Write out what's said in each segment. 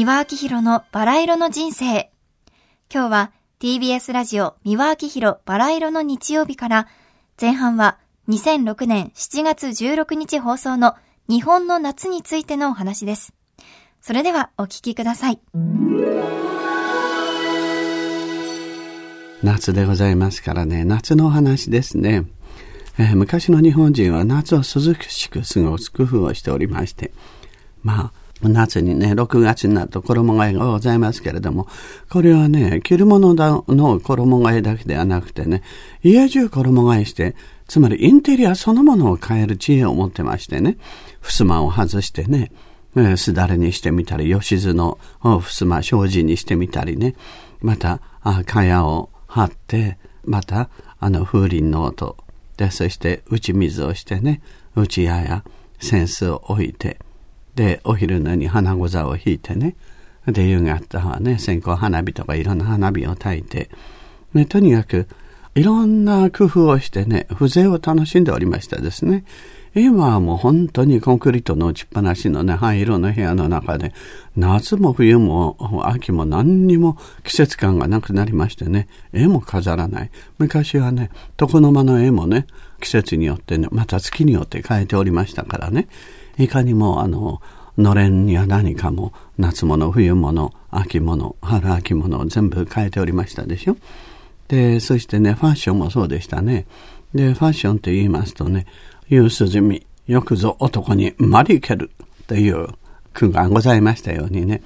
三輪明宏のバラ色の人生。今日は TBS ラジオ三輪明宏バラ色の日曜日から前半は2006年7月16日放送の日本の夏についてのお話です。それではお聞きください。夏でございますからね、夏のお話ですね。えー、昔の日本人は夏を涼しく過ごす工夫をしておりまして、まあ、夏にね、6月になると衣替えがございますけれども、これはね、着るものの衣替えだけではなくてね、家中衣替えして、つまりインテリアそのものを変える知恵を持ってましてね、襖を外してね、すだれにしてみたり、吉津の襖、障子にしてみたりね、また、あ、蚊帳を張って、また、あの、風鈴の音、で、そして打ち水をしてね、打ち矢や扇子を置いて、で、お昼のに花ござを引いてね、で、夕方はね、線香花火とかいろんな花火を焚いて、ね、とにかく、いろんな工夫をしてね、風情を楽しんでおりましたですね。今はもう本当にコンクリートの打ちっぱなしのね、灰色の部屋の中で、夏も冬も秋も何にも季節感がなくなりましてね、絵も飾らない。昔はね、床の間の絵もね、季節によってね、また月によって変えておりましたからね、いかにもあの、のれんや何かも夏物、冬物、秋物、春秋物全部変えておりましたでしょ？で、そしてね、ファッションもそうでしたね。で、ファッションと言いますとね、夕涼み、よくぞ男にまりけるという句がございましたようにね、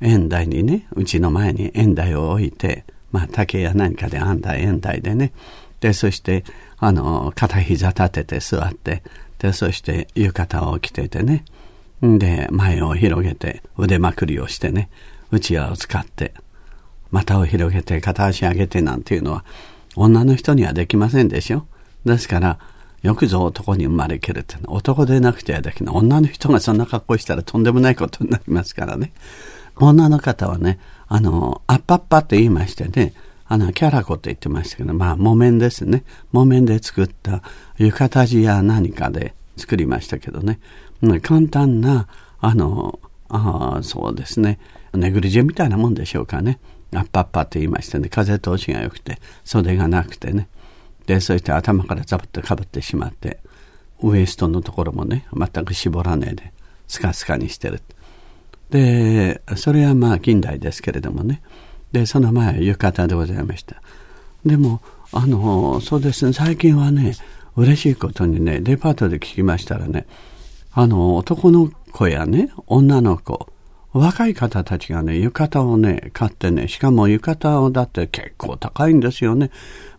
縁台にね、うちの前に縁台を置いて、まあ竹や何かで編んだ縁台でね、で、そして、あの、片膝立てて座って、で、そして浴衣を着ててね、で、前を広げて腕まくりをしてね、うちわを使って、股を広げて片足上げてなんていうのは、女の人にはできませんでしょですから、よくぞ男に生まれけるって男でなくてはできない。女の人がそんな格好したらとんでもないことになりますからね。女の方はね、あの、アッパッパって言いましてね、あの、キャラコって言ってましたけど、まあ、木綿ですね。木綿で作った浴衣地や何かで作りましたけどね。簡単な、あの、あそうですね。ネグリジェみたいなもんでしょうかね。アッパッパって言いましてね、風通しが良くて、袖がなくてね。で、そして頭からザブッとかぶってしまって、ウエストのところもね、全く絞らねえで、スカスカにしてる。で、それはまあ近代ですけれどもね。で、その前浴衣でございました。でも、あの、そうですね、最近はね、嬉しいことにね、デパートで聞きましたらね、あの、男の子やね、女の子、若い方たちがね、浴衣をね、買ってね、しかも浴衣をだって結構高いんですよね。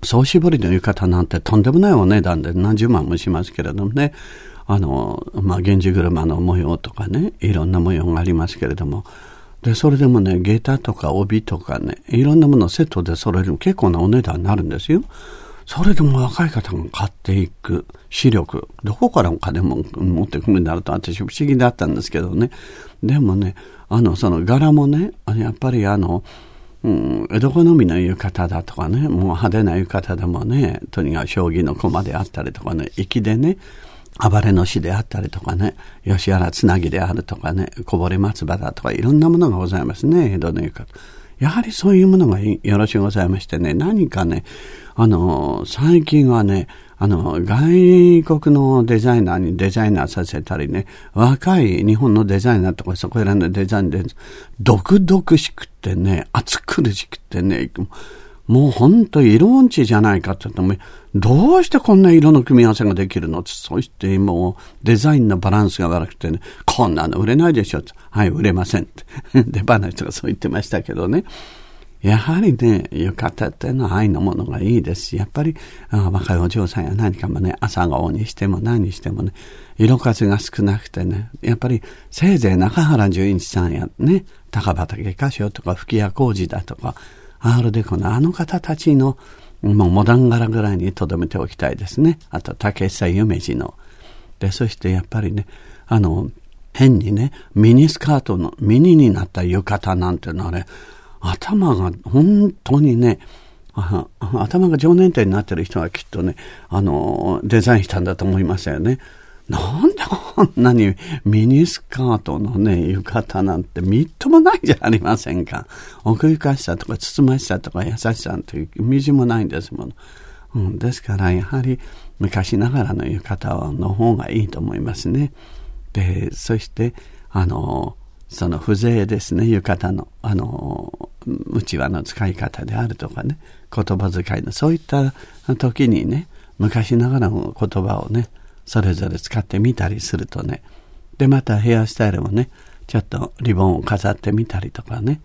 総絞りの浴衣なんてとんでもないお値段で何十万もしますけれどもね。あの、まあ、源氏車の模様とかね、いろんな模様がありますけれども。で、それでもね、下駄とか帯とかね、いろんなものをセットで揃える結構なお値段になるんですよ。それでも若い方が買っていく視力、どこからお金も持ってくるんだろうと私不思議だったんですけどね。でもね、あの、その柄もね、やっぱりあの、うん、江戸好みの浴衣だとかね、もう派手な浴衣でもね、とにかく将棋の駒であったりとかね、粋でね、暴れの死であったりとかね、吉原つなぎであるとかね、こぼれ松葉だとか、いろんなものがございますね、江戸の浴衣。やはりそういうものがよろしゅうございましてね、何かね、あの、最近はね、あの、外国のデザイナーにデザイナーさせたりね、若い日本のデザイナーとかそこら辺のデザインで、独々しくてね、暑苦しくてね、もう本当色音痴じゃないかって言っても、どうしてこんな色の組み合わせができるのってそしてもうデザインのバランスが悪くてね、こんなの売れないでしょってはい、売れませんって。出花人がそう言ってましたけどね。やはりね、浴衣っていうのは愛のものがいいですし、やっぱりあ若いお嬢さんや何かもね、朝顔にしても何にしてもね、色数が少なくてね、やっぱりせいぜい中原純一さんやね、高畑歌唱とか吹谷浩二だとか、アールデコのあの方たちのもうモダン柄ぐらいに留めておきたいですね。あと竹久夢二の。で、そしてやっぱりね、あの、変にね、ミニスカートのミニになった浴衣なんていうのはね、頭が本当にね、頭が常年点になってる人はきっとね、あの、デザインしたんだと思いますよね。なんでこんなにミニスカートのね、浴衣なんてみっともないじゃありませんか。奥ゆかしさとか、つつましさとか、優しさというみじもないんですもの。うん、ですから、やはり昔ながらの浴衣の方がいいと思いますね。で、そして、あの、その風情ですね、浴衣の、あの、うちわの使い方であるとかね、言葉遣いの、そういった時にね、昔ながらの言葉をね、それぞれ使ってみたりするとね、で、またヘアスタイルもね、ちょっとリボンを飾ってみたりとかね、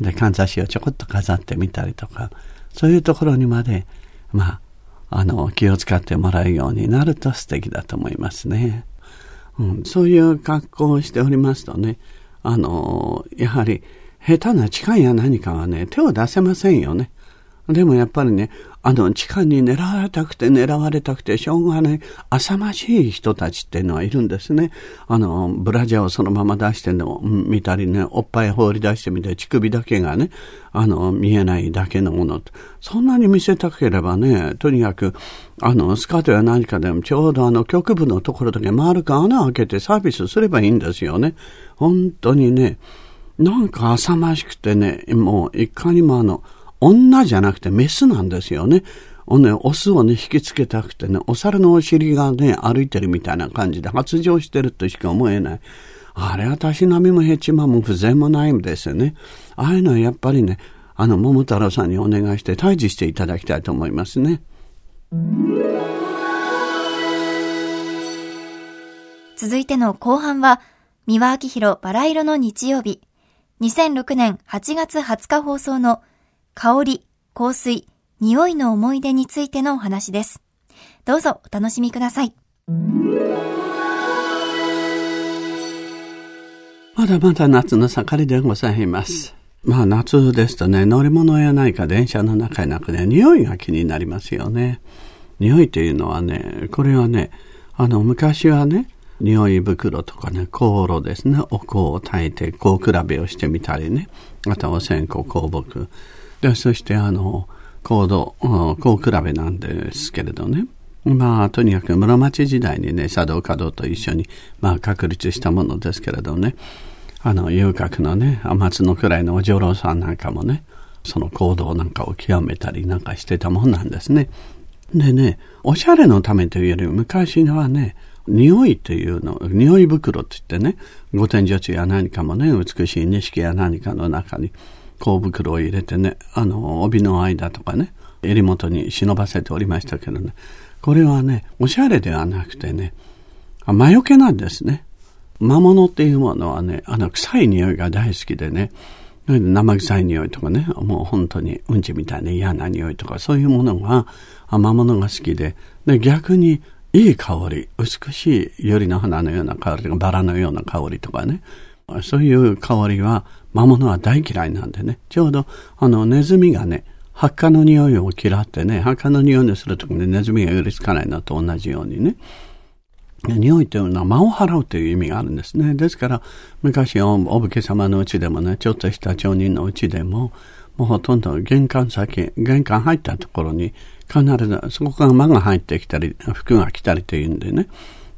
で、かんざしをちょこっと飾ってみたりとか、そういうところにまで、まあ、あの、気を使ってもらうようになると素敵だと思いますね。うん、そういう格好をしておりますとね、あの、やはり、下手な痴漢や何かはね、手を出せませんよね。でもやっぱりね、あの、地下に狙われたくて狙われたくてしょうがない浅ましい人たちっていうのはいるんですね。あの、ブラジャーをそのまま出しての見たりね、おっぱい放り出してみて、乳首だけがね、あの、見えないだけのもの。そんなに見せたければね、とにかく、あの、スカートや何かでもちょうどあの、局部のところだけ丸く穴を開けてサービスすればいいんですよね。本当にね、なんか浅ましくてね、もういかにもあの、女じゃなくてメスなんですよね。おね、オスをね、引きつけたくてね、お猿のお尻がね、歩いてるみたいな感じで発情してるとしか思えない。あれはたしなみもヘチマも風情もないんですよね。ああいうのはやっぱりね、あの、桃太郎さんにお願いして退治していただきたいと思いますね。続いての後半は、三輪明宏バラ色の日曜日。2006年8月20日放送の香り、香水、匂いの思い出についてのお話です。どうぞお楽しみください。まだまだ夏の盛りでございます。まあ夏ですとね、乗り物やないか電車の中やなくね、匂いが気になりますよね。匂いっていうのはね、これはね、あの昔はね、匂い袋とかね、香炉ですね、お香を炊いて、香比べをしてみたりね、あとお線香、香木。で、そしてあの、高度、高比べなんですけれどね。まあ、とにかく室町時代にね、茶道華道と一緒に、まあ、確立したものですけれどね。あの、遊郭のね、天津のくらいのお嬢さんなんかもね、その行動なんかを極めたりなんかしてたもんなんですね。でね、おしゃれのためというより昔のはね、匂いというの、匂い袋って言ってね、御殿女中や何かもね、美しい錦や何かの中に、香袋を入れてね、あの、帯の間とかね、襟元に忍ばせておりましたけどね、これはね、おしゃれではなくてね、魔除けなんですね。魔物っていうものはね、あの、臭い匂いが大好きでね、生臭い匂いとかね、もう本当にうんちみたいな嫌な匂いとか、そういうものが、魔物が好きで、で、逆にいい香り、美しい百合の花のような香りとか、バラのような香りとかね、そういう香りは魔物は大嫌いなんでね、ちょうどあのネズミがね、発火の匂いを嫌ってね、発火の匂いをするときにネズミが寄りつかないのと同じようにね、匂いというのは魔を払うという意味があるんですね。ですから、昔お武家様のうちでもね、ちょっとした町人のうちでも、もうほとんど玄関先、玄関入ったところに、必ず、そこから魔が入ってきたり、服が来たりというんでね、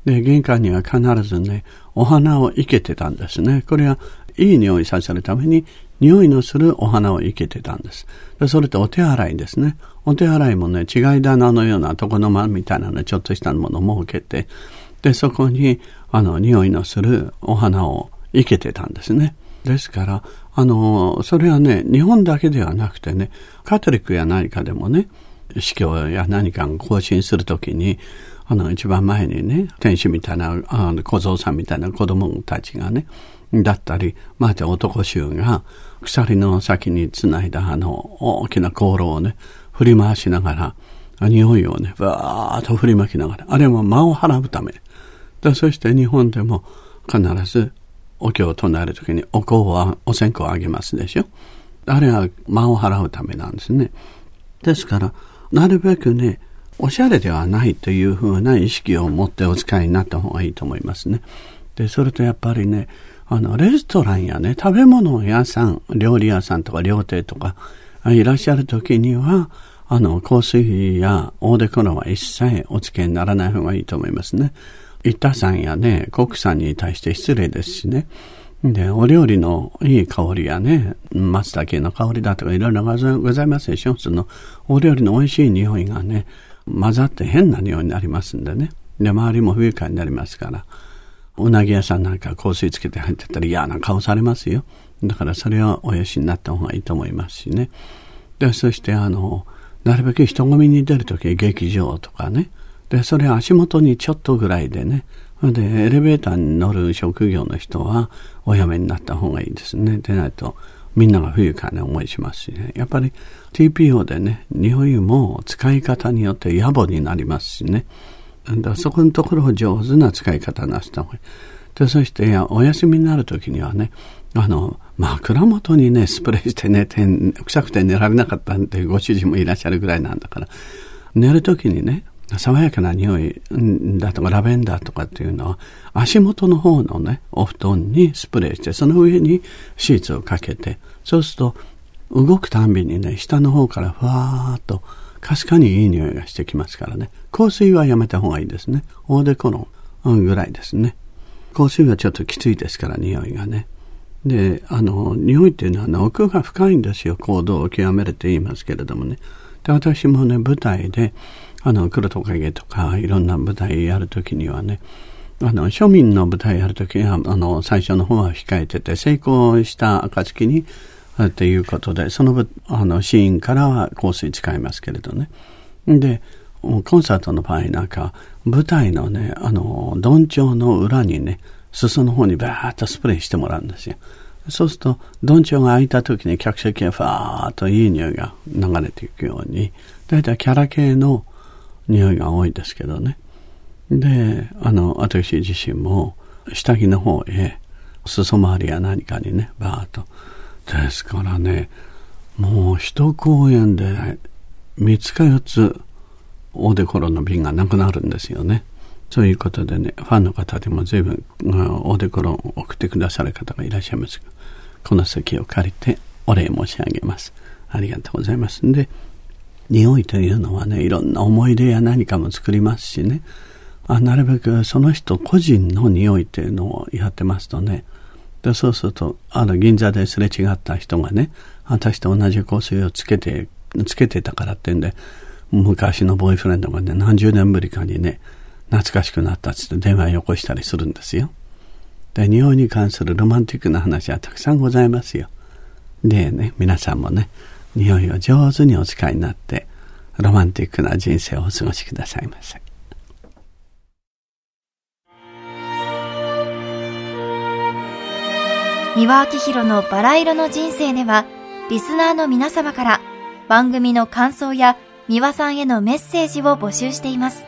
で、玄関には必ずね、お花を生けてたんですね。これはいい匂いさせるために、匂いのするお花を生けてたんです。でそれとお手洗いですね。お手洗いもね、違い棚のような床の間みたいなね、ちょっとしたものを設けて、で、そこに、あの、匂いのするお花を生けてたんですね。ですから、あの、それはね、日本だけではなくてね、カトリックや何かでもね、司教や何かが更新するときに、あの、一番前にね、天使みたいな、あの小僧さんみたいな子供たちがね、だったり、また男衆が鎖の先につないだあの大きな香炉をね、振り回しながら、匂いをね、わーっと振りまきながら、あれも魔を払うため。でそして日本でも必ずお経を唱えるときにお香はお線香をあげますでしょ。あれは魔を払うためなんですね。ですから、なるべくね、おしゃれではないというふうな意識を持ってお使いになった方がいいと思いますね。で、それとやっぱりね、あの、レストランやね、食べ物屋さん、料理屋さんとか料亭とか、いらっしゃる時には、あの、香水やオーデコロは一切お付けにならない方がいいと思いますね。板さんやね、国産に対して失礼ですしね。で、お料理のいい香りやね、松茸の香りだとかいろいろございますでしょ。そのお料理の美味しい匂いがね、混ざって変な匂いになりますんでね。で、周りも不愉快になりますから。うなぎ屋さんなんか香水つけて入ってたら嫌な顔されますよ。だからそれはおよしになった方がいいと思いますしね。で、そしてあの、なるべく人混みに出るとき劇場とかね。で、それ足元にちょっとぐらいでね。で、エレベーターに乗る職業の人はおやめになった方がいいですね。でないと、みんなが不愉快な思いしますしね。やっぱり TPO でね、匂いも使い方によって野暮になりますしね。だそこのところを上手な使い方なした方がいい。で、そして、お休みになるときにはね、あの、枕元にね、スプレーして寝て、臭くて寝られなかったっていうご主人もいらっしゃるぐらいなんだから、寝るときにね、爽やかな匂いだとかラベンダーとかっていうのは足元の方のねお布団にスプレーしてその上にシーツをかけてそうすると動くたんびにね下の方からふわーっとかすかにいい匂いがしてきますからね。香水はやめた方がいいですね。オーデコロンぐらいですね。香水はちょっときついですから匂いがね。であの匂いっていうのは、奥が深いんですよ。行動を極めるって言いますけれどもね。で私もね舞台であの黒トカゲとかいろんな舞台やるときにはねあの庶民の舞台やるときはあの最初の方は控えてて成功した暁にっていうことでそのあのシーンからは香水使いますけれどね。でコンサートの場合なんか舞台のねあのどんちょうの裏にね裾の方にバーッとスプレーしてもらうんですよ。そうするとどんちょうが開いた時に客席がファーッといい匂いが流れていくようにだいたいキャラ系の匂いが多いですけどね。で、あの、私自身も下着の方へ、裾周りや何かにね、バーッと。ですからね、もう一公演で3つか4つオーデコロの瓶がなくなるんですよね。そういうことでね、ファンの方でも随分オーデコロンを送ってくださる方がいらっしゃいますがこの席を借りてお礼申し上げます。ありがとうございます。んで、匂いというのはね、いろんな思い出や何かも作りますしね、あなるべくその人個人の匂いっていうのをやってますとね、でそうすると、あの、銀座ですれ違った人がね、私と同じ香水をつけて、つけてたからってんで、昔のボーイフレンドがね、何十年ぶりかにね、懐かしくなったっつって電話よこしたりするんですよ。で、匂いに関するロマンティックな話はたくさんございますよ。でね、皆さんもね、匂いを上手にお使いになってロマンティックな人生をお過ごしくださいませ。三輪明宏のバラ色の人生ではリスナーの皆様から番組の感想や三輪さんへのメッセージを募集しています。